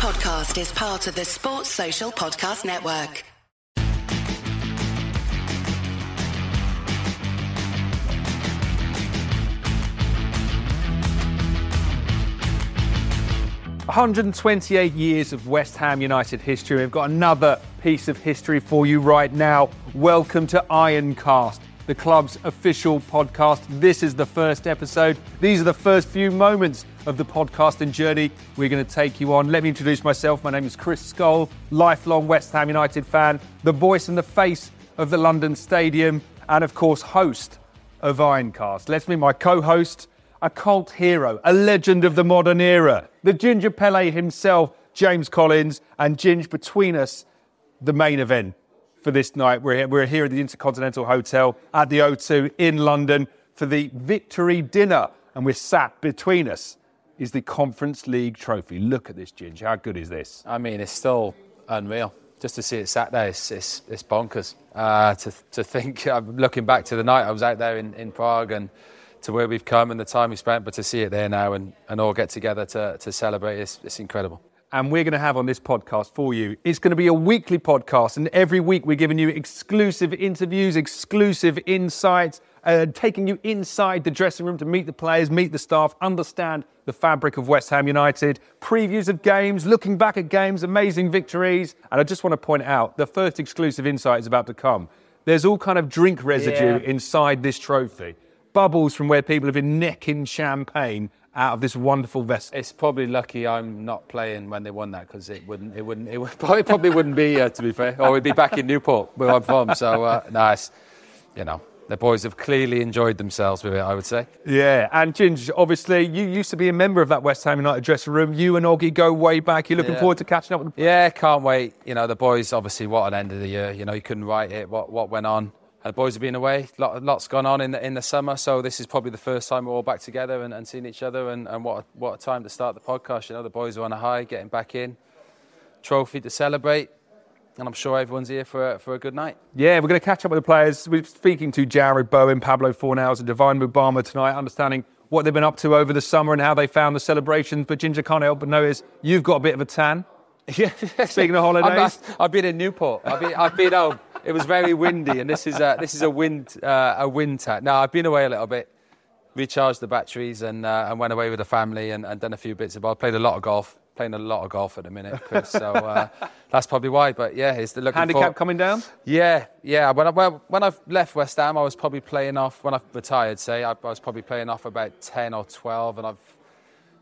podcast is part of the Sports Social Podcast Network. One hundred and twenty-eight years of West Ham United history. We've got another piece of history for you right now. Welcome to Ironcast, the club's official podcast. This is the first episode. These are the first few moments of the podcasting journey we're going to take you on. Let me introduce myself. My name is Chris Scull, lifelong West Ham United fan, the voice and the face of the London Stadium, and of course, host of Ironcast. Let's meet my co host, a cult hero, a legend of the modern era, the Ginger Pele himself, James Collins, and Ginge between us, the main event for this night. We're here, we're here at the Intercontinental Hotel at the O2 in London for the victory dinner, and we're sat between us is the Conference League trophy. Look at this, Ginge. How good is this? I mean, it's still unreal. Just to see it sat there, it's, it's, it's bonkers. Uh, to, to think, I'm looking back to the night I was out there in, in Prague and to where we've come and the time we spent, but to see it there now and, and all get together to, to celebrate, it's, it's incredible. And we're going to have on this podcast for you. It's going to be a weekly podcast, and every week we're giving you exclusive interviews, exclusive insights, uh, taking you inside the dressing room to meet the players, meet the staff, understand the fabric of West Ham United, previews of games, looking back at games, amazing victories. And I just want to point out the first exclusive insight is about to come. There's all kind of drink residue Yeah. inside this trophy, bubbles from where people have been necking champagne out of this wonderful vessel. It's probably lucky I'm not playing when they won that because it wouldn't, it wouldn't, it would, probably, probably wouldn't be, uh, to be fair, or we'd be back in Newport where I'm from. So, uh, nice. You know, the boys have clearly enjoyed themselves with it, I would say. Yeah, and Ginge, obviously, you used to be a member of that West Ham United dressing room. You and Oggy go way back. You're looking Yeah. forward to catching up with them. Yeah, can't wait. You know, the boys, obviously, what an end of the year. You know, you couldn't write it, what, what went on. The boys have been away. Lot, lots gone on in the, in the summer. So this is probably the first time we're all back together and, and seeing each other. And, and what, a, what a time to start the podcast. You know, the boys are on a high, getting back in. Trophy to celebrate. And I'm sure everyone's here for a, for a good night. Yeah, we're going to catch up with the players. We're speaking to Jarrod Bowen, Pablo Fornals, and Divin Mubama tonight, understanding what they've been up to over the summer and how they found the celebrations. But Ginger can't help but notice you've got a bit of a tan. Yeah. Speaking of holidays. not- I've been in Newport. I've been, I've been home. It was very windy, and this is a, this is a wind uh, a wind tat. No, I've been away a little bit, recharged the batteries, and uh, and went away with the family and, and done a few bits of. I played a lot of golf. Playing a lot of golf at the minute, Chris. So uh, that's probably why. But yeah, it's the looking Handicap forward- coming down? yeah, yeah. When I well, when I left West Ham, I was probably playing off. When I retired, say I, I was probably playing off about ten or twelve, and I've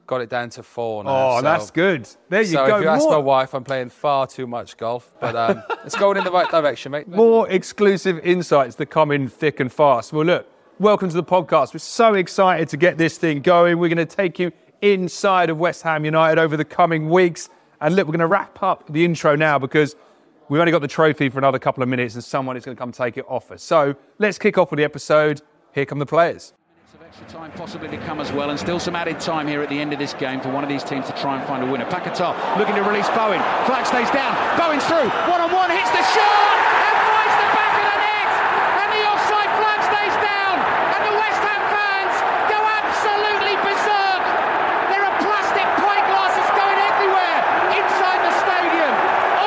got it down to four now. Oh, so- that's good. There you so go. if you ask my wife, I'm playing far too much golf, but um, it's going in the right direction, mate. more exclusive insights that come in thick and fast. Well, look, welcome to the podcast. We're so excited to get this thing going. We're going to take you inside of West Ham United over the coming weeks. And look, we're going to wrap up the intro now because we've only got the trophy for another couple of minutes and someone is going to come take it off us. So let's kick off with the episode. Here come the players. Extra time possibly to come as well, and still some added time here at the end of this game for one of these teams to try and find a winner. Paquetá looking to release Bowen. Flag stays down. Bowen's through. One on one, hits the shot and finds the back of the net. And the offside flag stays down. And the West Ham fans go absolutely berserk. There are plastic pint glasses going everywhere inside the stadium.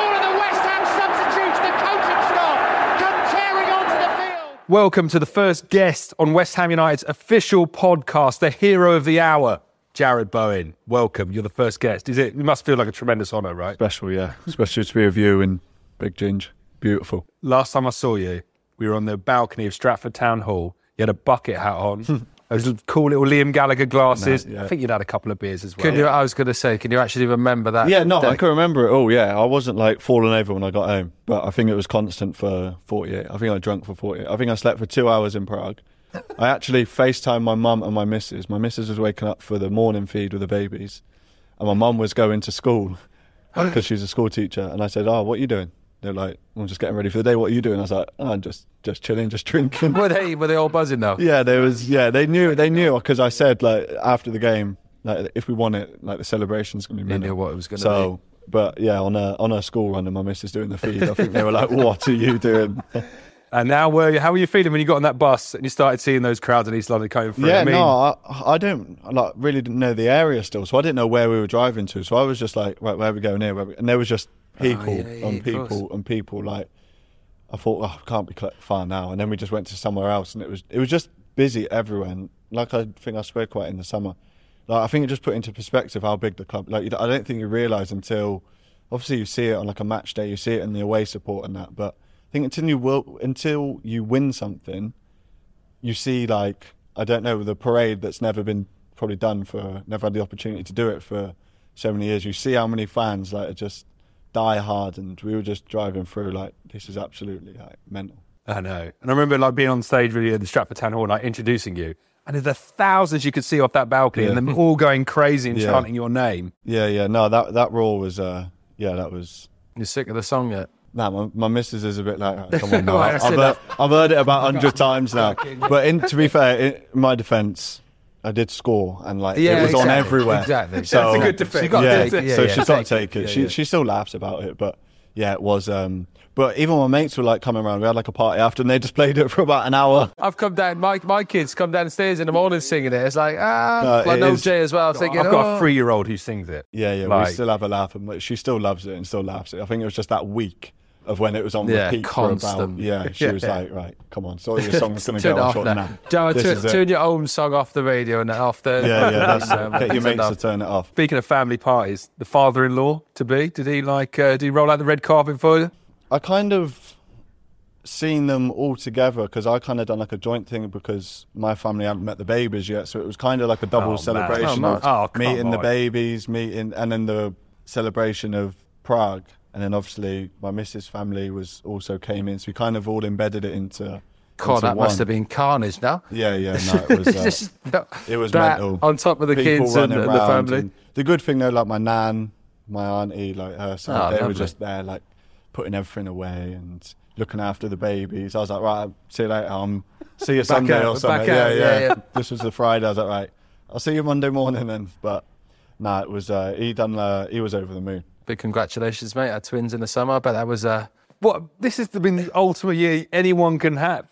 All of the West Ham substitutes, the coaching staff, come tearing onto the field. Welcome to the first guest on West Ham United's official podcast, the hero of the hour, Jarrod Bowen. Welcome. You're the first guest. Is it? It must feel like a tremendous honour, right? Special, yeah. Especially to be with you and Big Ginge. Beautiful. last time I saw you, we were on the balcony of Stratford Town Hall. You had a bucket hat on, those cool little Liam Gallagher glasses. No, yeah. I think you'd had a couple of beers as well. Can you, I was going to say, can you actually remember that? Yeah, no, I day? can remember it all. Yeah, I wasn't like falling over when I got home, but I think it was constant for 48. I think I drank for 48. I think I slept for two hours in Prague. I actually FaceTimed my mum and my missus. My missus was waking up for the morning feed with the babies, and my mum was going to school because she's a school teacher. And I said, "Oh, what are you doing?" They're like, "I'm just getting ready for the day. What are you doing?" I was like, "Oh, I'm just just chilling, just drinking." Were they, were they all buzzing though? Yeah, there was. Yeah, they knew. They knew because I said like after the game, like if we won it, like the celebration's gonna be. They knew what it was gonna be. So, but yeah, on a on a school run, and my missus doing the feed, I think they were like, "What are you doing?" And now, were how were you feeling when you got on that bus and you started seeing those crowds in East London coming through? Yeah, I mean, no, I, I don't like really didn't know the area still, so I didn't know where we were driving to. So I was just like, right, where are we going here? Where we? And there was just people Oh, yeah, yeah, and people and people. Like, I thought, oh, I can't be far now. And then we just went to somewhere else, and it was it was just busy everywhere. And like I think I spoke about in the summer, like I think it just put into perspective how big the club. Like, I don't think you realise until obviously you see it on like a match day, you see it in the away support and that, but. I think until you will, until you win something, you see like I don't know the parade that's never been probably done for never had the opportunity to do it for so many years. You see how many fans like are just die hard, and we were just driving through like this is absolutely like mental. I know. And I remember like being on stage with you at the Stratford Town Hall, like introducing you. And there's the thousands you could see off that balcony, and them all going crazy and Yeah. chanting your name. Yeah, yeah, no, that that roar was uh yeah that was. You're sick of the song yet? Nah, my, my missus is a bit like, "Oh, come on now. Right, I I've, heard. I've heard it about hundred times now. But in, to be fair, in my defence, I did score and like Yeah, it was on everywhere. exactly. So That's a good defence. You got yeah, take it, yeah, so yeah. she's got to Take take it. it, She yeah, yeah. she still laughs about it, but yeah, it was. um But even my mates were like coming around. We had like a party after, and they just played it for about an hour. I've come down. My my kids come downstairs in the morning singing it. It's like ah, No, like it no Jay as well. I'm thinking, I've got oh. a three-year-old who sings it. Yeah, yeah. Like- we still have a laugh, and she still loves it and still laughs it. I think it was just that week of when it was on Yeah, repeat for about. constant. Yeah, she was Yeah. like, right, come on, so your song's gonna go it on off short now. now. Joe, turn, your own song off the radio and off the. Yeah, yeah. That's Um, Get your mates to turn it off. Speaking of family parties, the father-in-law to be, did he like? Uh, did he roll out the red carpet for you? I kind of seen them all together because I kind of done like a joint thing because my family hadn't met the babies yet, so it was kind of like a double Oh, celebration Oh, of. Oh, meeting the babies, meeting, and then the celebration of Prague, and then obviously my missus' family was also came in, so we kind of all embedded it into. God, into that must have been carnage. Now. Yeah, yeah, no, it was. Uh, Just it was that mental. on top of the People kids and, and the family. and the good thing though, like my nan, my auntie, like her son, Oh, they were just there, like putting everything away and looking after the babies. I was like, right, see you later. Um, see you Sunday out, or something. out, Yeah, yeah, yeah, yeah. This was the Friday. I was like, right, I'll see you Monday morning then. But nah, it was. Uh, he done. Uh, he was over the moon. Big congratulations, mate. Our twins in the summer. but that was. Uh, What? This has been the ultimate year anyone can have.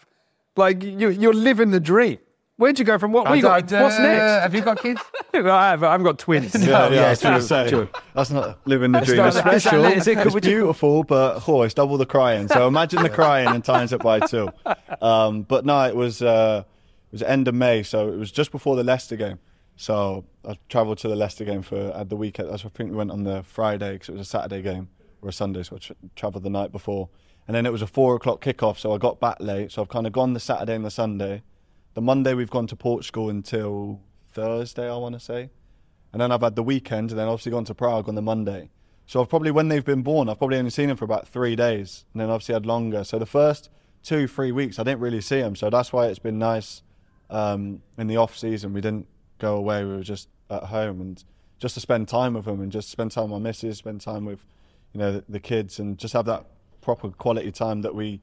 Like you, you're living the dream. Where'd you go from what? what you got, what's next? Have you got kids? I have. I've got twins. Yeah, yeah. yeah, I was gonna true, true. That's not living the dream. not It's that- is that special. is it- it's would you- beautiful, but oh, it's double the crying. So imagine the crying and times it by two. Um, but no, it was uh, it was end of May, so it was just before the Leicester game. So I travelled to the Leicester game for at the weekend. I think we went on the Friday because it was a Saturday game or a Sunday, so I tra- travelled the night before. And then it was a four o'clock kickoff, so I got back late. So I've kind of gone the Saturday and the Sunday. The Monday we've gone to Portugal until Thursday, I want to say. And then I've had the weekend, and then obviously gone to Prague on the Monday. So I've probably, when they've been born, I've probably only seen them for about three days, and then obviously had longer. So the first two, three weeks, I didn't really see them. So that's why it's been nice um, in the off season. We didn't go away; we were just at home and just to spend time with them and just spend time with my missus, spend time with, you know, the, the kids, and just have that proper quality time that we,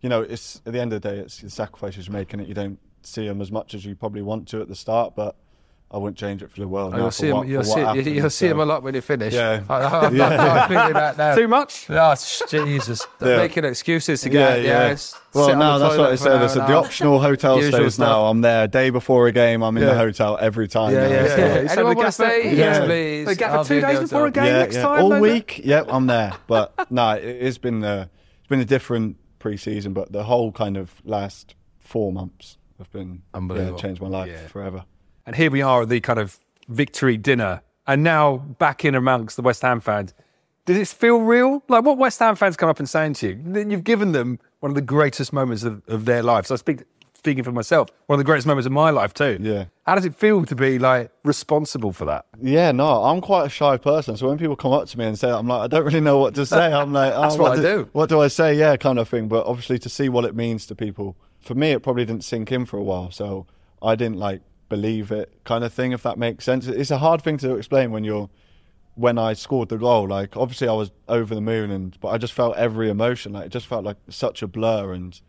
you know, it's at the end of the day, it's the sacrifices you're making. It you don't see them as much as you probably want to at the start, but I wouldn't change it for the world. now You'll for see what- him. You'll see. happened, You'll see him a lot when you finish. Yeah. I, I, I'm, I'm thinking that now. Too much? Oh, Jesus! They're Yeah. Making excuses to Yeah, get. yeah. yes. Well, sit on no, the that's what I for said. an It's hour and the optional hotel Usual stays stuff. now. I'm there day before a game. I'm in the hotel every time. Yeah, now, yeah, so- yeah. You Anyone said want to stay? Yes, please. They gaffer I'll two be in the days before a game next time. all week. Yep, I'm there. But no, it, it's been uh, it's been a different pre-season, but the whole kind of last four months have been Unbelievable. changed my life forever. And here we are at the kind of victory dinner, and now back in amongst the West Ham fans. Does it feel real? Like what West Ham fans come up and saying to you? Then You've given them one of the greatest moments of, of their lives. I speak speaking for myself, one of the greatest moments of my life too. Yeah. How does it feel to be like responsible for that? Yeah, no, I'm quite a shy person. So when people come up to me and say, that, I'm like, I don't really know what to say. I'm like, oh, That's what I do. What do I say? Yeah, kind of thing. But obviously, to see what it means to people, for me, it probably didn't sink in for a while. So I didn't like believe it, kind of thing. If that makes sense, it's a hard thing to explain when you're when I scored the goal. Like obviously, I was over the moon, and but I just felt every emotion. Like it just felt like such a blur and.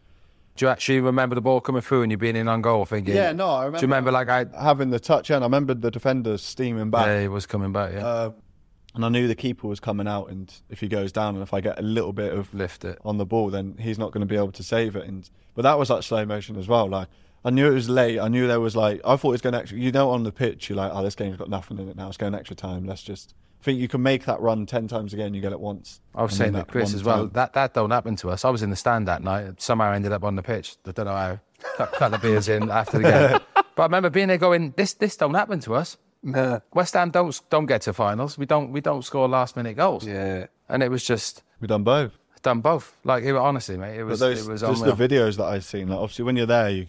Do you actually remember the ball coming through and you being in on goal thinking? Yeah, no, I remember. Do you remember like I? having the touch, and I remember the defenders steaming back. Yeah, he was coming back. Yeah. Uh, and I knew the keeper was coming out, and if he goes down, and if I get a little bit of Lift it. on the ball, then he's not going to be able to save it. And but that was like slow motion as well. Like I knew it was late. I knew there was like I thought it was going to extra. You know, on the pitch, you're like, oh, this game's got nothing in it now. It's going extra time. Let's just. I think you can make that run ten times again. You get it once. I was And saying that Chris as well. time- That that don't happen to us. I was in the stand that night. Somehow I ended up on the pitch. I don't know how. Cut, cut the beers in after the game. But I remember being there going, "This this don't happen to us. West Ham don't don't get to finals. We don't we don't score last minute goals. Yeah. And it was just We've done both. done both. Like it, honestly, mate, it was those, it was just unreal. the videos that I've seen. Like obviously, when you're there, you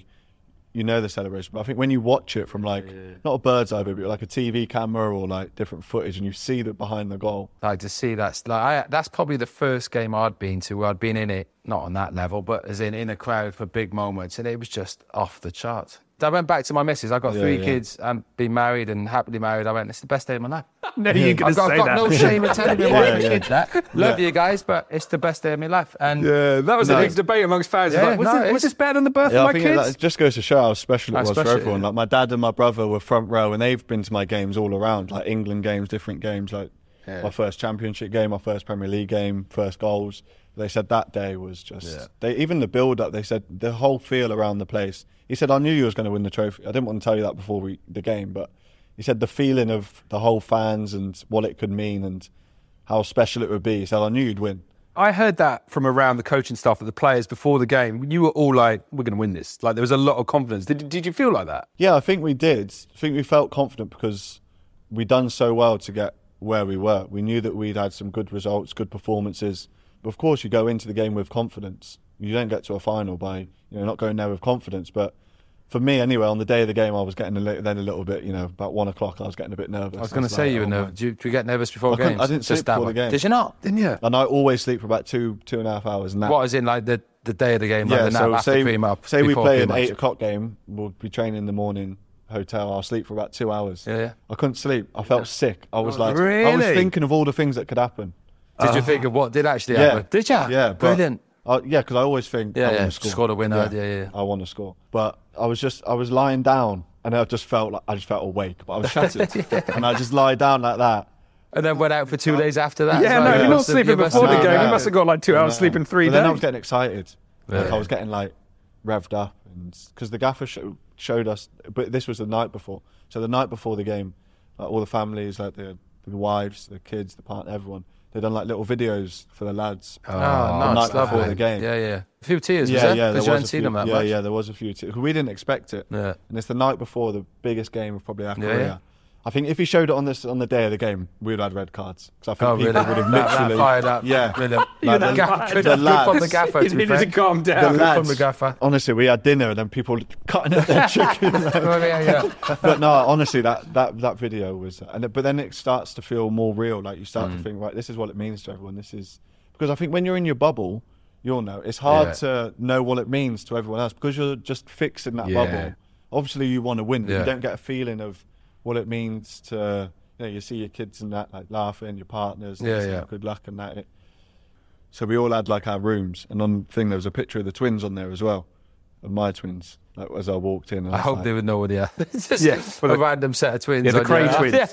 you know the celebration. But I think when you watch it from like not a bird's eye view, but like a TV camera or like different footage, and you see that behind the goal. like to see that's like I, that's probably the first game I'd been to where I'd been in it, not on that level, but as in in a crowd for big moments, and it was just off the charts. I went back to my missus. I got Yeah, three yeah. kids and been married and happily married. I went, it's the best day of my life. No, you're going I've to got, say I've got that. no shame in telling my Yeah, wife yeah. and kids that. Love Yeah. you guys, but it's the best day of my life. And Yeah, that was No. a big debate amongst fans. Yeah, like, was, no, this, was it's- this better than the birth Yeah, of I my think it, kids? like, just goes to show how special it How was special, for everyone. yeah. Like my dad and my brother were front row, and they've been to my games all around, like England games, different games, like Yeah. my first Championship game, my first Premier League game, first goals. They said that day was just. Yeah. They even the build up. They said the whole feel around the place. He said, "I knew you was going to win the trophy. I didn't want to tell you that before we, the game, but he said the feeling of the whole fans and what it could mean and how special it would be. He said, "I knew you'd win." I heard that from around the coaching staff of the players before the game. You were all like, "We're going to win this." Like there was a lot of confidence. Did did you feel like that? Yeah, I think we did. I think we felt confident because we'd done so well to get where we were. We knew that we'd had some good results, good performances. But of course, you go into the game with confidence. You don't get to a final by you know not going there with confidence. But for me, anyway, on the day of the game, I was getting a li- then a little bit. You know, about one o'clock, I was getting a bit nervous. I was going to like, say you were oh, nervous. man. Do you, do you get nervous before I couldn't- games? I didn't sleep Just that before the game. Did you not? Didn't you? And I always sleep for about two two and a half hours. And that What is in like the, the day of the game? yeah, like the so nap after say, up. say we play an eight o'clock game, we'll be training in the morning, hotel. I'll sleep for about two hours. Yeah, yeah. I couldn't sleep. I felt sick. I was like, I was thinking of all the things that could happen. Did you think of what did actually Yeah, happen? Did you? Yeah, but- Brilliant. Uh, yeah, because I always think Yeah, I yeah, want to score. score the winner, yeah, yeah. I want to score. But I was just, I was lying down, and I just felt like I just felt awake, but I was shattered, and I just lie down like that. And then went out for two days after that. Yeah, as well. no, You you're not sleeping you before the game. no. You must have got like two hours No. sleep in three but days. Then I was getting excited. Like I was getting like revved up, and because the gaffer show, showed us, but this was the night before. So the night before the game, like all the families, like the, the wives, the kids, the partner, everyone, they done like little videos for the lads. Oh, the nice, night before the game. Yeah, yeah. A few tears, yeah, was yeah, there Because you was hadn't a seen few, them that yeah, much. yeah, there was a few. Too. We didn't expect it, Yeah. and it's the night before the biggest game of probably our Yeah, career. I think if he showed it on this on the day of the game, we'd have had red cards because I think Oh, people really? would have That- that literally fired up. Yeah, Brilliant. Like the the- gaffer, the good, good from lads- the gaffer, You to be fair. to calm the down. From lads. the gaffer. Honestly, we had dinner and then people cutting up their chicken. Oh, yeah, yeah. but no, honestly, that, that that video was, and but then it starts to feel more real. Like you start Mm. to think, right, this is what it means to everyone. This is because I think when you're in your bubble, you'll know it's hard Yeah. to know what it means to everyone else because you're just fixed in that Yeah. bubble. Obviously, you want to win, Yeah. you don't get a feeling of what it means to. You know, you see your kids and that like laughing, your partners, Yeah, saying yeah. good luck and that. It, so we all had like our rooms, and on the thing there was a picture of the twins on there as well, of my twins. Like as I walked in, and I hope like, they would know what they are. It's just Yeah, well, a the- random set of twins. Yeah, the on Cray your- twins.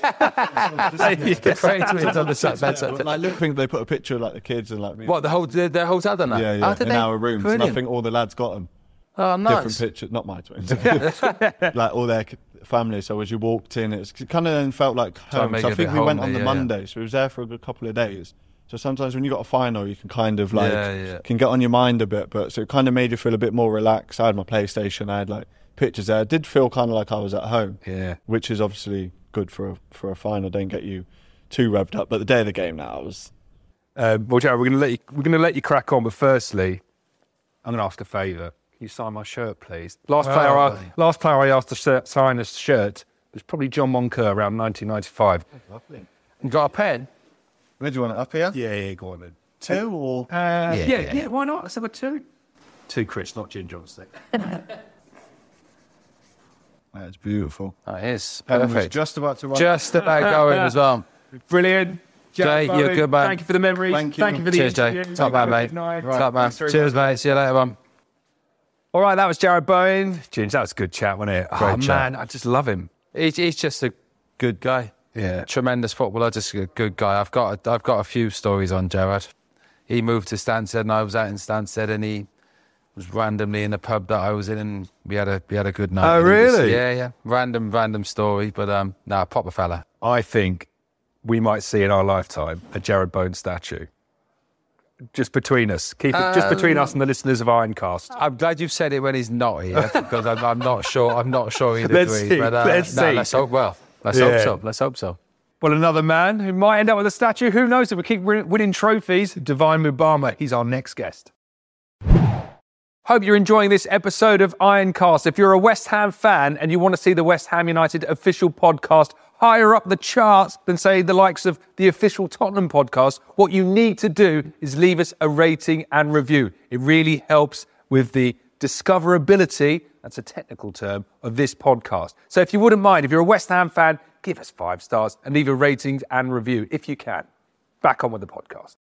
the Cray twins on the set. That's But, it. like, look, I think they put a picture of like the kids and like me. What the whole the, the hotel done that? Yeah, yeah, Oh, did in they? our rooms, and I think all the lads got them. oh, no, Different nice. pictures, not my twins. like all their ki- family. So as you walked in, it's, it kind of then felt like home. make So it I a think bit we went homely, on the yeah, yeah. Monday, so we was there for a good couple of days. So sometimes when you got a final, you can kind of like Yeah, yeah. can get on your mind a bit, but so it kind of made you feel a bit more relaxed. I had my PlayStation, I had like pictures there. I did feel kind of like I was at home, Yeah. which is obviously good for a, for a final. Don't get you too revved up. But the day of the game now, I was Um, well, Jarrod, we're going to let you. We're going to let you crack on, but firstly, I'm going to ask a favour. Can you sign my shirt, please? Last Oh, player, I, last player I asked to sh- sign a shirt was probably John Moncur around 1995. Lovely. You got a pen? Where do you want it up here? Yeah, yeah, go on then. Two or Uh, yeah, Yeah, yeah, yeah. why not? Let's have a two. Two, Chris, not Jim Johnson. that's beautiful. That is Pen was perfect. just about to run. Just about going as well. Brilliant. Jay, Jack you're Bowen, good, man. Thank you for the memories. Thank you. for the Cheers, Jay. Top man, mate. Good night. Top man. Cheers, much. mate. See you later, man. All right, that was Jarrod Bowen. James, that was a good chat, wasn't it? Great oh, chat. man, I just love him. He's, he's just a good guy. Yeah. tremendous footballer, just a good guy. I've got a, I've got a few stories on Jarrod. He moved to Stansted, and I was out in Stansted, and he was randomly in the pub that I was in, and we had a we had a good night. Oh, he was- really? yeah, yeah. Random, random story, but um, nah, proper fella. I think we might see in our lifetime a Jarrod Bowen statue. Just between us. Keep it just between us and the listeners of Ironcast. I'm glad you've said it when he's not here because I'm, I'm not sure. I'm not sure he Let's see, But, uh, let's nah, see. Let's hope well. Let's Yeah. hope so. Let's hope so. Well, another man who might end up with a statue. Who knows if we keep winning trophies? Divin Mubama. He's our next guest. Hope you're enjoying this episode of Ironcast. If you're a West Ham fan and you want to see the West Ham United official podcast higher up the charts than, say, the likes of the official Tottenham podcast, what you need to do is leave us a rating and review. It really helps with the discoverability, that's a technical term, of this podcast. So if you wouldn't mind, if you're a West Ham fan, give us five stars and leave a rating and review if you can. Back on with the podcast.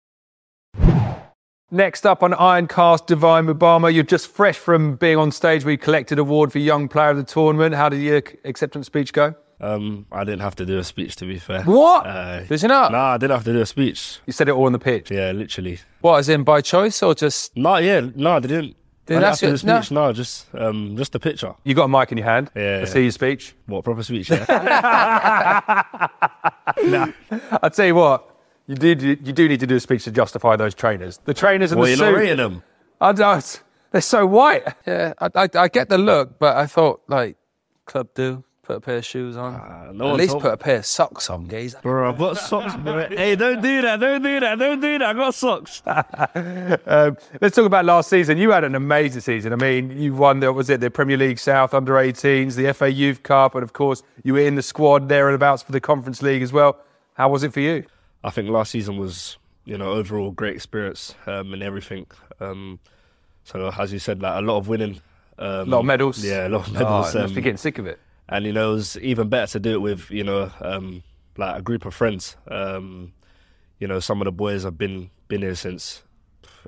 Next up on Ironcast, Divin Mubama. You're just fresh from being on stage. We collected award for Young Player of the Tournament. How did your acceptance speech go? Um, I didn't have to do a speech to be fair. What? Uh, Does he not? nah, I didn't have to do a speech. You said it all on the pitch. Yeah, literally. What, as in by choice or just? No, yeah, no, they didn't. Didn't I ask have to you- do a speech. No, just um, just a picture. You got a mic in your hand. Yeah, Let's yeah. see your speech. What proper speech? Yeah. I'll tell you what. You did. You do need to do a speech to justify those trainers. The trainers and well, the you're not suit. rating them. I don't. They're so white. Yeah, I, I, I get the look, but I thought like club do put a pair of shoes on. Ah, no At least told- put a pair of socks on, geezer. Bro, I've got socks. hey, don't do that. Don't do that. Don't do that. I've got socks. Um, let's talk about last season. You had an amazing season. I mean, you won the was it the Premier League South under 18s, the FA Youth Cup, and of course you were in the squad there and abouts for the Conference League as well. How was it for you? I think last season was, you know, overall great experience um, and everything. Um, so as you said, like a lot of winning. Um, A lot of medals. Yeah, a lot of Oh, medals. you must be um, getting sick of it. And you know it was even better to do it with you know um, like a group of friends. Um, you know, some of the boys have been been here since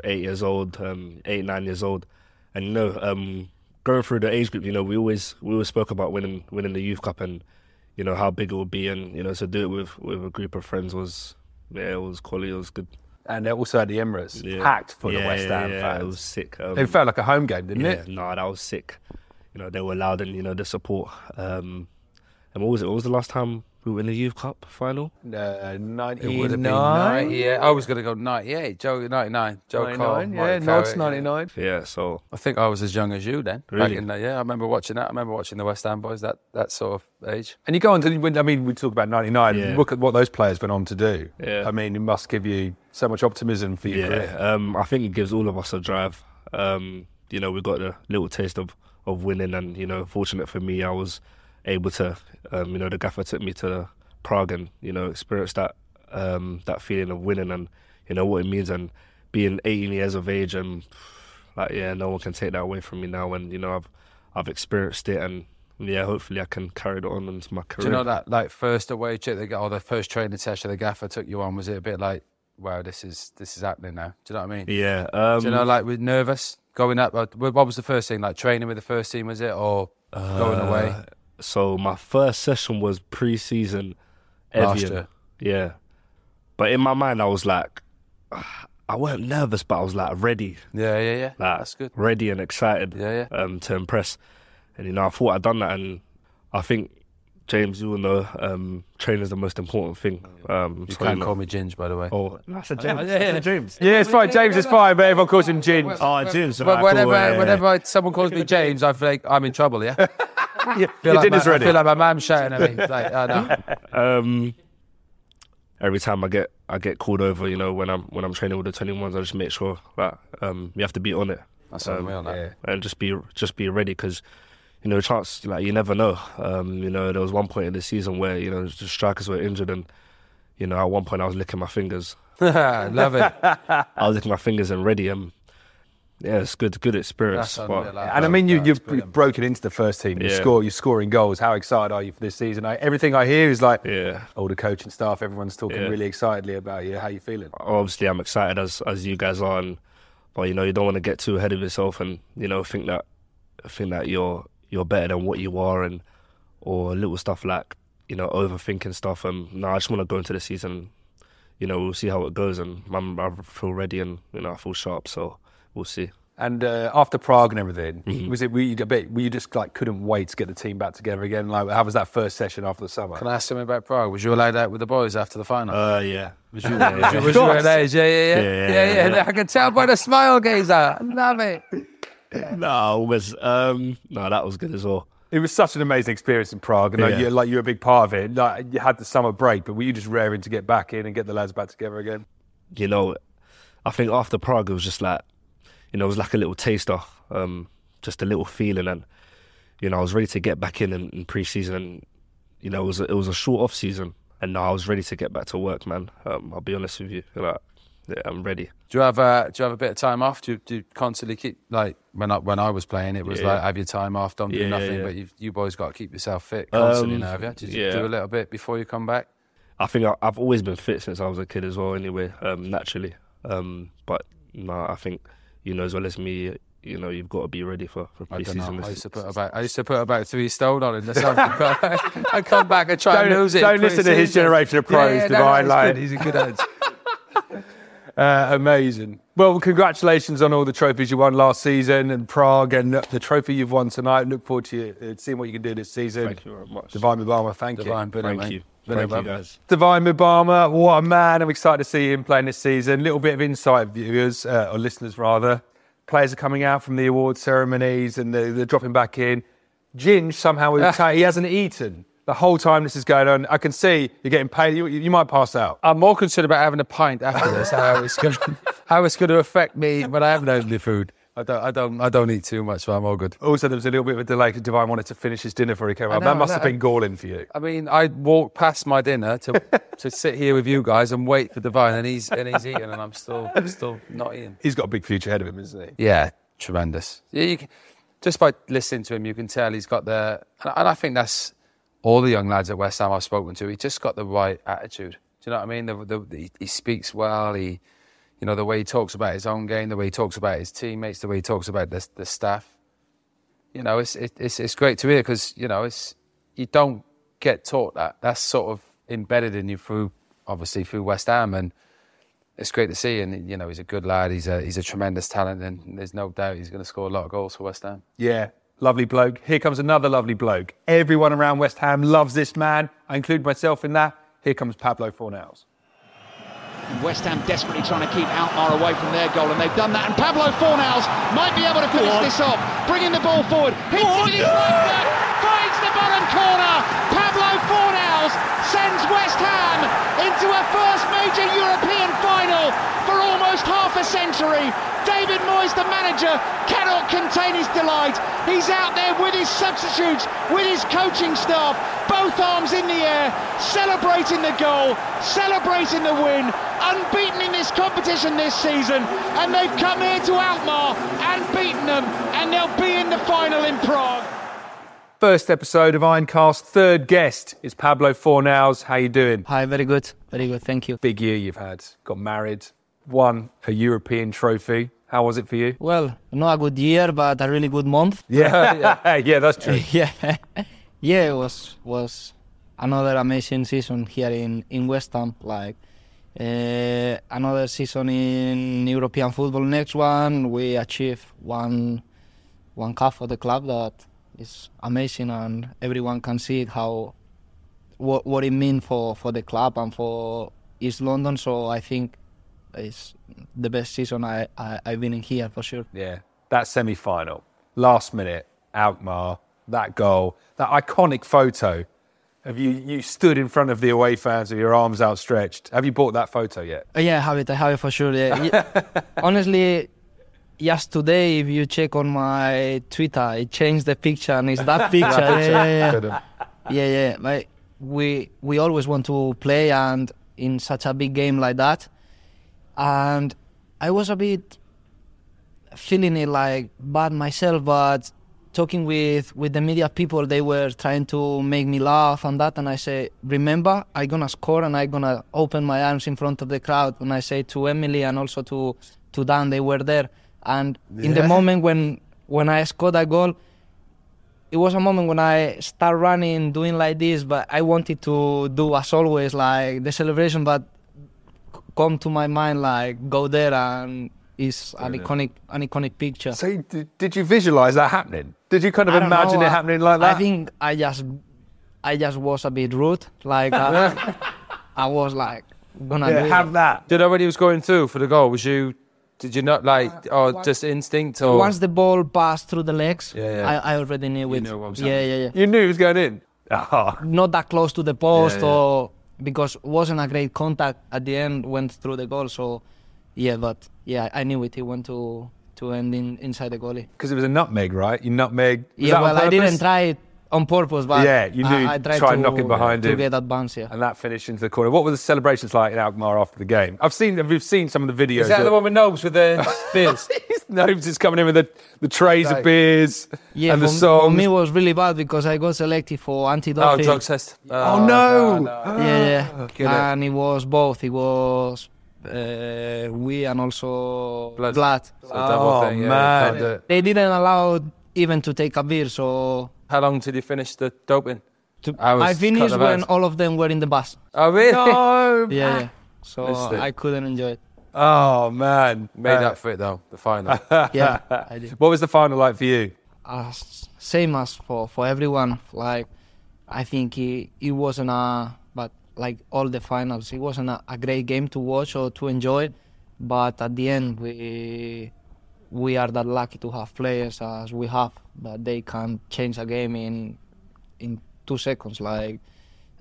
eight years old, um, eight nine years old, and you know, um, going through the age group, you know, we always we always spoke about winning winning the youth cup and you know how big it would be, and you know to do it with with a group of friends was yeah, it was quality, it was good. And they're also at the Emirates, Yeah. packed for the West yeah, Ham yeah, fans. It was sick. Um, it felt like a home game, didn't yeah, it? no, that was sick. You know, they were loud and you know the support. Um, and what was it? What was the last time we were in the Youth Cup final? Uh, 99. would have been 90, yeah. I was going to go 98. Joe, 99. Joe Cole. yeah, Mike Nods 99. Yeah, so I think I was as young as you then. Back Really? in the, yeah, I remember watching that. I remember watching the West Ham boys that, that sort of age. And you go on to, I mean, we talk about 99, Yeah. look at what those players went on to do. Yeah. I mean, it must give you so much optimism for your yeah, career. um, I think it gives all of us a drive. Um, you know, we got a little taste of, of winning, and you know, fortunate for me, I was able to. Um, you know, the gaffer took me to Prague and you know experience that um, that feeling of winning and you know what it means and being 18 years of age and like yeah, no one can take that away from me now. And you know, I've I've experienced it and. Yeah, hopefully I can carry it on into my career. Do you know that like first away trip they got or the first training session the gaffer took you on? Was it a bit like, wow, this is this is happening now? Do you know what I mean? Yeah. Um, Do you know, like, with nervous going up? uh, What was the first thing? Like training with the first team, was it, or going away? Uh, So my first session was pre-season Last year. Yeah, but in my mind I was like, I weren't nervous, but I was like ready, Yeah, yeah, yeah. like That's good. ready and excited. Yeah, yeah. Um, to impress, and you know I thought I'd done that, and I think James, you will know, um, training is the most important thing. Um, You so, can't know- call me Ginge, by the way. Oh, that's a James. yeah, yeah. James. Yeah, it's fine. James is fine, but everyone calls him Gin. Oh, James. But right, cool, whenever, yeah, yeah. whenever I- someone calls me James, I feel like I'm in trouble. Yeah, Your like dinner's my, ready. I feel like my mum's shouting at me. Like, oh, no. um, every time I get I get called over, you know, when I'm when I'm training with the twenty ones, I just make sure that um, you have to be on it. That's Um, unreal. That. and just be just be ready because you know chance like you never know. Um, you know there was one point in the season where you know the strikers were injured and you know at one point I was licking my fingers. Love it. I was licking my fingers and ready and yeah, it's good good experience. That's but- Like, And I mean, you, you've brilliant. broken into the first team. You Yeah. score, you're scoring goals. How excited are you for this season? I, everything I hear is like, yeah. all the coaching staff, everyone's talking Yeah. really excitedly about you. How you feeling? obviously I'm excited as as you guys are, and, but you know you don't want to get too ahead of yourself and you know think that think that you're you're better than what you are, and or little stuff like you know, overthinking stuff. And no, I just want to go into the season. You know, we'll see how it goes, and I'm, I feel ready, and you know, I feel sharp. So we'll see. And uh, after Prague and everything, Mm-hmm. was it were you a bit? Were you just like couldn't wait to get the team back together again? Like, how was that first session after the summer? Can I ask something about Prague? Was you allowed out with the boys after the final? Uh, yeah. Was you? was you, was you at age? Yeah, yeah, yeah, Yeah, yeah, yeah, yeah. I can tell by the smile, Gazer. I love it. no, was um, no, that was good as well. It was such an amazing experience in Prague, and like, Yeah. you, like you're a big part of it. Like you had the summer break, but were you just raring to get back in and get the lads back together again? you know, I think after Prague it was just like, you know, it was like a little taster, um, just a little feeling, and you know, I was ready to get back in in, in pre-season, and you know, it was a, it was a short off season, and now I was ready to get back to work, man. Um, I'll be honest with you, like, yeah, I'm ready. Do you have a Do you have a bit of time off? Do you, do you constantly keep like when I when I was playing, it was Yeah. like have your time off, don't do nothing. yeah. But you you boys got to keep yourself fit constantly Um, now, have you? Did you yeah. do a little bit before you come back? I think I, I've always been fit since I was a kid as well, anyway, um, naturally. Um, but no, I think you know as well as me, you know, you've got to be ready for, for I pre-season. know. I used to put about I used to put about three stone on in the summer. I come back and try and Don't- lose it. don't listen to his generation of pros, Yeah, yeah, Divin, no, no, like- he's good. He's a good edge. Uh, amazing. Well, congratulations on all the trophies you won last season and Prague and the trophy you've won tonight. Look forward to uh, seeing what you can do this season. Thank you very much. Divin Mubama, thank Divin, you. brilliant, Thank mate. you. Thank you, guys. Divin Mubama, what a man. I'm excited to see him playing this season. little bit of insight, viewers, uh, or listeners rather. Players are coming out from the award ceremonies and they're, they're dropping back in. Ginge somehow, he hasn't eaten the whole time this is going on. I can see you're getting paid. You, you might pass out. I'm more concerned about having a pint after this. How it's going to, how it's going to affect me when I haven't had food. I don't, I don't, I don't eat too much, so I'm all good. Also, there was a little bit of a delay because Divin wanted to finish his dinner before he came up. that must have been galling for you. I mean, I walked past my dinner to to sit here with you guys and wait for Divin, and he's and he's eating, and I'm still still not eating. He's got a big future ahead of him, isn't he? Yeah, tremendous. Yeah, you can, just by listening to him, you can tell he's got the, and I think that's all the young lads at West Ham I've spoken to. He just got the right attitude. Do you know what I mean? The, the, the, he speaks well. He, you know, the way he talks about his own game, the way he talks about his teammates, the way he talks about the, the staff. You know, it's it, it's it's great to hear because you know it's you don't get taught that. That's sort of embedded in you through obviously through West Ham and it's great to see. And you know, he's a good lad. He's a he's a tremendous talent, and there's no doubt he's going to score a lot of goals for West Ham. Yeah, lovely bloke. Here comes another lovely bloke. Everyone around West Ham loves this man. I include myself in that. Here comes Pablo Fornals. And West Ham desperately trying to keep Alkmaar away from their goal, and they've done that. And Pablo Fornals might be able to finish this off, bringing the ball forward. Hits it with his right foot, finds the bottom corner. Pablo Fornals sends West Ham into a first major European final for almost half a century. David Moyes, the manager, cannot contain his delight. He's out there with his substitutes, with his coaching staff, both arms in the air, celebrating the goal, celebrating the win, unbeaten in this competition this season. And they've come here to Alkmaar and beaten them, and they'll be in the final in Prague. First episode of Ironcast. Third guest is Pablo Fornals. How you doing? Hi, very good. Very good. Thank you. Big year you've had. Got married. Won a European trophy. How was it for you? Well, not a good year, but a really good month. Yeah, yeah, that's true. yeah. yeah, it was was another amazing season here in, in West Ham. Like uh, another season in European football. Next one, we achieve one one cup for the club that is amazing, and everyone can see how what what it means for, for the club and for East London. So I think it's the best season I, I I've been in here for sure. Yeah, that semi final, last minute, Alkmaar, that goal, that iconic photo of you, you stood in front of the away fans with your arms outstretched. Have you bought that photo yet? Uh, Yeah, I have it. I have it for sure. Yeah. Honestly, just today, if you check on my Twitter, it changed the picture and it's that picture. yeah, yeah, yeah. yeah, yeah. But we we always want to play and in such a big game like that, and I was a bit feeling it like bad myself, but talking with with the media people, they were trying to make me laugh and that, and I say, remember, I gonna score and I gonna open my arms in front of the crowd, and I say to Emily and also to to Dan, they were there, and in the moment when when I scored that goal, it was a moment when I start running, doing like this, but I wanted to do as always, like the celebration, but come to my mind like go there and it's an iconic, an iconic picture. So did, did you visualize that happening? Did you kind of imagine know, it I- happening like that? I think I just, I just was a bit rude. Like uh, I was like gonna yeah, do have it. that. Did you know when he was going through for the goal? Was you? Did you not like, uh, oh, or just instinct, or Once the ball passed through the legs, Yeah, yeah. I, I already knew it. knew what was yeah, yeah, yeah. You knew he was going in. Oh, Not that close to the post, Yeah, yeah. or because wasn't a great contact at the end. Went through the goal, so yeah. But yeah, I knew it. He went to to end in, inside the goalie. because it was a nutmeg, right? You nutmeg. was yeah, that on well, I didn't try it on purpose, but Yeah, you knew I, I tried try to, and knock it behind to him. get advance. Yeah. And that finished into the corner. What were the celebrations like in Alkmaar after the game? I've seen, we've seen some of the videos. is that the one with Nobes with the beers? Nobes is coming in with the, the trays of beers Yeah, and the for, songs. for me it was really bad because I got selected for oh, anti-doping. Oh, drug test. oh, no! Yeah, yeah. Get it. and it was both. It was uh, we and also Blood. blood. So Oh, thing, yeah, man. can't do it. They didn't allow even to take a beer, so How long did you finish the doping? to, Hours, I finished couple of when hours. all of them were in the bus. Oh, really? No! Yeah, yeah. So Missed. I couldn't enjoy it. Oh, man. Made Uh, up for it though. The final. Yeah, I did. What was the final like for you? As same as for for everyone. Like I think it it wasn't a but like all the finals, it wasn't a, a great game to watch or to enjoy. But at the end, we we are that lucky to have players as we have that they can change a game in in two seconds. Like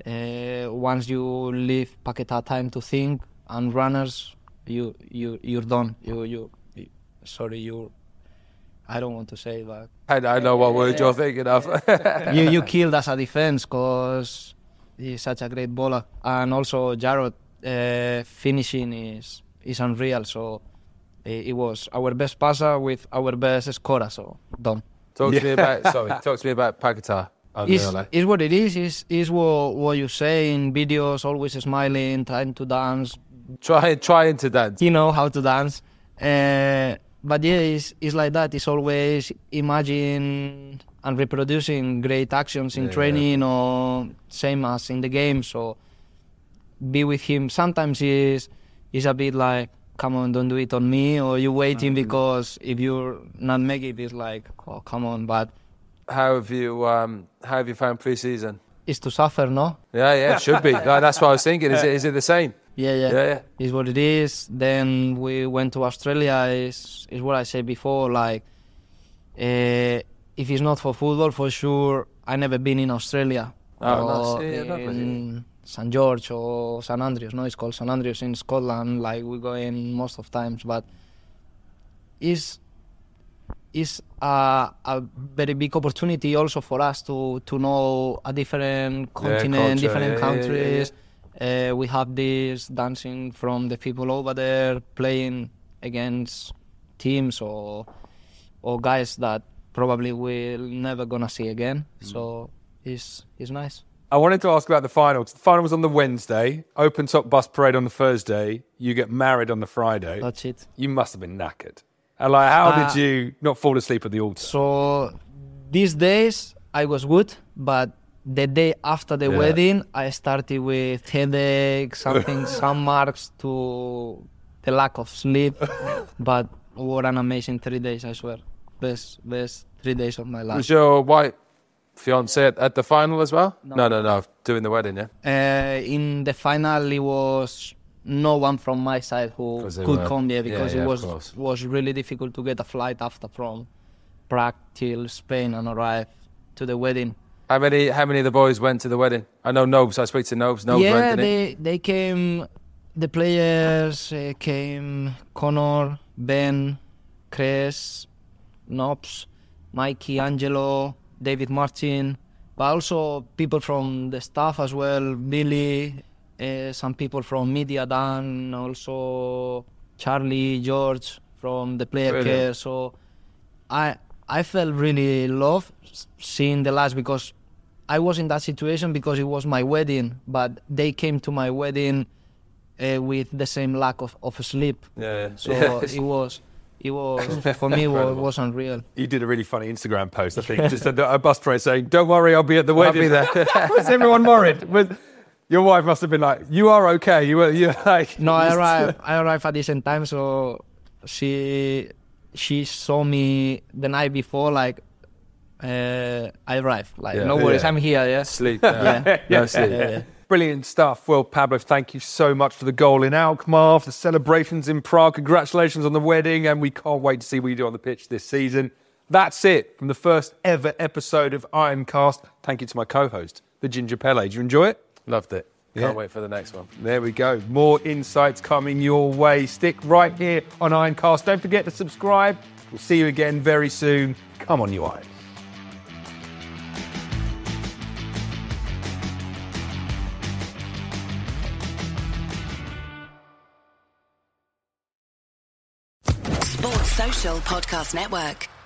uh, once you leave Paqueta time to think and runners, you you you're done. You you, you sorry you. I don't want to say, that. I, I know what word you're thinking of. you you killed as a defense because he's such a great bowler, and also Jarrod uh, finishing is is unreal. So it, it was our best passer with our best scorer. So done. talk to me about. Sorry. Talk to me about Paquetá. Is Unreal, eh? what it is. Is is what what you say in videos. Always smiling, trying to dance. Try, trying to dance. You know how to dance. Uh, but yeah, it's, it's like that. It's always imagine and reproducing great actions in Yeah. training or same as in the game. So be with him. Sometimes is is a bit like, come on, don't do it on me, or you waiting because if you're not make it, it's like, oh, come on. But How have you? Um, how have you found pre-season? it's to suffer, no? Yeah, yeah, it should be. No, that's what I was thinking. Is it? Is it the same? Yeah, yeah. Yeah, yeah. is what it is. Then we went to Australia. Is is what I said before. Like, uh, if it's not for football, for sure, I never been in Australia Oh, nice. Yeah, yeah, in St George or St Andrews. No, it's called St Andrews in Scotland. Like we go in most of times, but it's it's a, a very big opportunity also for us to to know a different continent, culture, different yeah, yeah, yeah, countries. Uh, we have this dancing from the people over there, playing against teams or or guys that probably we're never gonna see again. Mm. So it's it's nice. I wanted to ask about the final. The final was on the Wednesday, open top bus parade on the Thursday. You get married on the Friday. That's it. You must have been knackered. And like, how Uh, did you not fall asleep at the altar? So these days I was good, but the day after the Yeah. wedding I started with headache, something, some marks to the lack of sleep. but what an amazing three days! I swear, best best three days of my life. Was your white fiance at, at the final as well? No. no, no, no. Doing the wedding, yeah. Uh, in the final, it was no one from my side who could were- come here because yeah, it was was really difficult to get a flight after from Prague till Spain and arrive to the wedding. How many? How many of the boys went to the wedding? I know Nobes. I speak to Nobes. Nobes yeah, went, didn't he? they they came. The players uh, came: Connor, Ben, Chris, Nobs, Mikey, Angelo, David Martin, but also people from the staff as well. Billy, uh, some people from media, Dan, also Charlie, George from the player care. So I I felt really love seeing the last because I was in that situation because it was my wedding, but they came to my wedding uh, with the same lack of, of sleep. Yeah, yeah. So it was it was for me. It was, was unreal. You did a really funny Instagram post, I think, just a, a bus driver saying, "Don't worry, I'll be at the wedding." be there. Was everyone worried? Was, your wife must have been like, "You are okay." You were, you like. No, I arrived. I arrived at decent time, so she she saw me the night before. Like uh, I arrived. Like Yeah. no worries, Yeah. I'm here. Yeah. Sleep. Yeah. No sleep. Brilliant stuff. Well, Pablo, thank you so much for the goal in Alkmaar, for the celebrations in Prague. Congratulations on the wedding, and we can't wait to see what you do on the pitch this season. That's it from the first ever episode of Ironcast. Thank you to my co-host, the Ginger Pele. Did you enjoy it? Loved it. Yeah. Can't wait for the next one. There we go. More insights coming your way. Stick right here on Ironcast. Don't forget to subscribe. We'll see you again very soon. Come on, you Irons. Podcast Network.